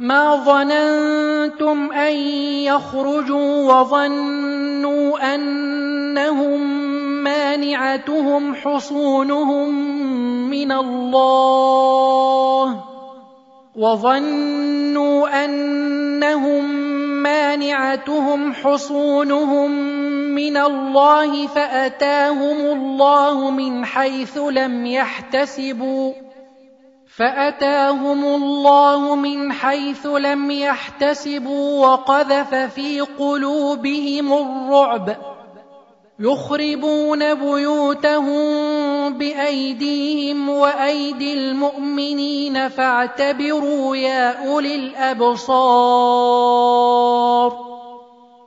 ما ظننتم أن يخرجوا وظنوا أنهم مانعتهم حصونهم من الله وظنوا أنهم مانعتهم حصونهم من الله فأتاهم الله من حيث لم يحتسبوا فأتاهم الله من حيث لم يحتسبوا وقذف في قلوبهم الرعب. يخربون بيوتهم بأيديهم وأيدي المؤمنين فاعتبروا يا أولي الأبصار.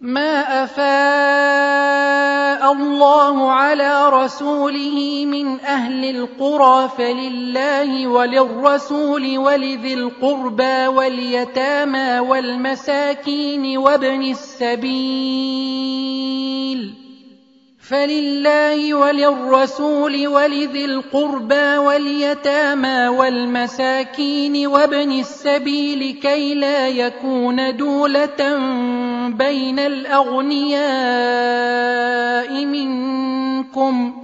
ما افاء الله على رسوله من أهل القرى فلله وللرسول ولذي القربى واليتامى والمساكين وابن السبيل فلله وللرسول ولذي القربى واليتامى والمساكين وابن السبيل كي لا يكون دوله بين الأغنياء منكم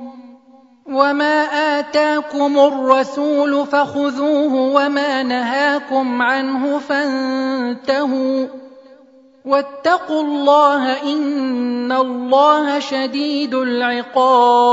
وما آتاكم الرسول فخذوه وما نهاكم عنه فانتهوا واتقوا الله إن الله شديد العقاب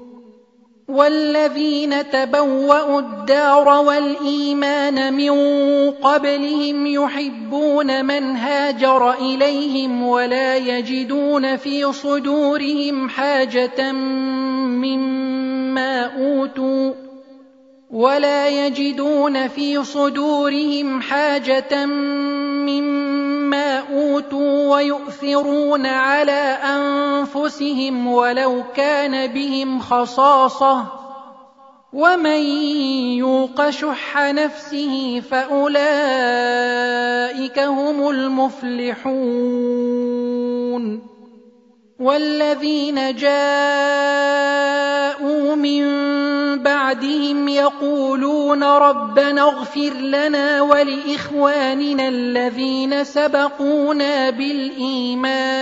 والذين تبوأوا الدار والإيمان من قبلهم يحبون من هاجر إليهم ولا يجدون في صدورهم حاجة مما أوتوا ولا يجدون في صدورهم حاجة مما ويؤثرون على أنفسهم ولو كان بهم خصاصة ومن يوق شح نفسه فأولئك هم المفلحون والذين جاءوا من بعدهم يقولون ربنا اغفر لنا ولإخواننا الذين سبقونا بالإيمان.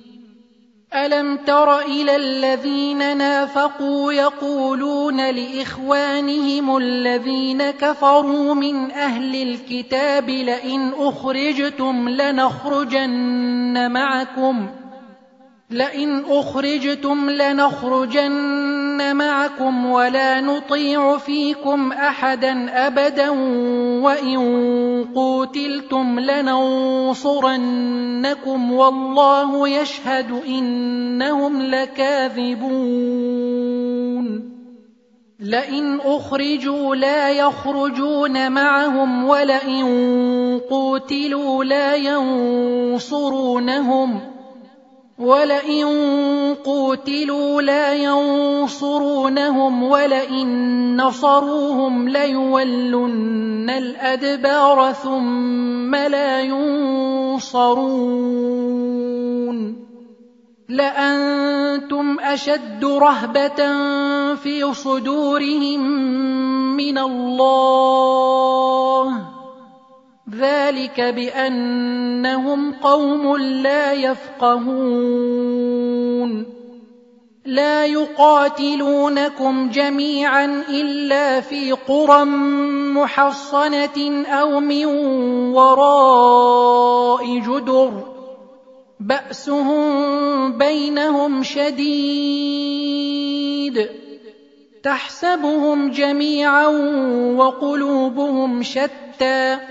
ألم تر إلى الذين نافقوا يقولون لإخوانهم الذين كفروا من أهل الكتاب لئن أخرجتم لنخرجن معكم لئن أخرجتم لنخرجن معكم ولا نطيع فيكم أحدا أبدا وإن قوتلتم لننصرنكم والله يشهد انهم لكاذبون. لئن اخرجوا لا يخرجون معهم ولئن قوتلوا لا ينصرونهم. ولئن قوتلوا لا ينصرونهم ولئن نصروهم ليولن الأدبار ثم لا ينصرون. لأنتم أشد رهبة في صدورهم من الله. ذلك بأنهم قوم لا يفقهون. لا يقاتلونكم جميعا إلا في قرى محصنة أو من وراء جدر. بأسهم بينهم شديد. تحسبهم جميعا وقلوبهم شتى.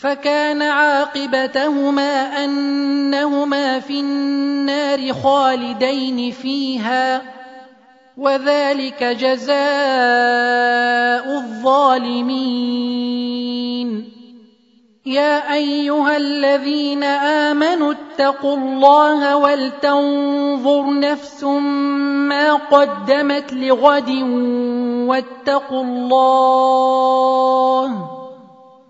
فكان عاقبتهما أنهما في النار خالدين فيها وذلك جزاء الظالمين. يا أيها الذين آمنوا اتقوا الله ولتنظر نفس ما قدمت لغد واتقوا الله.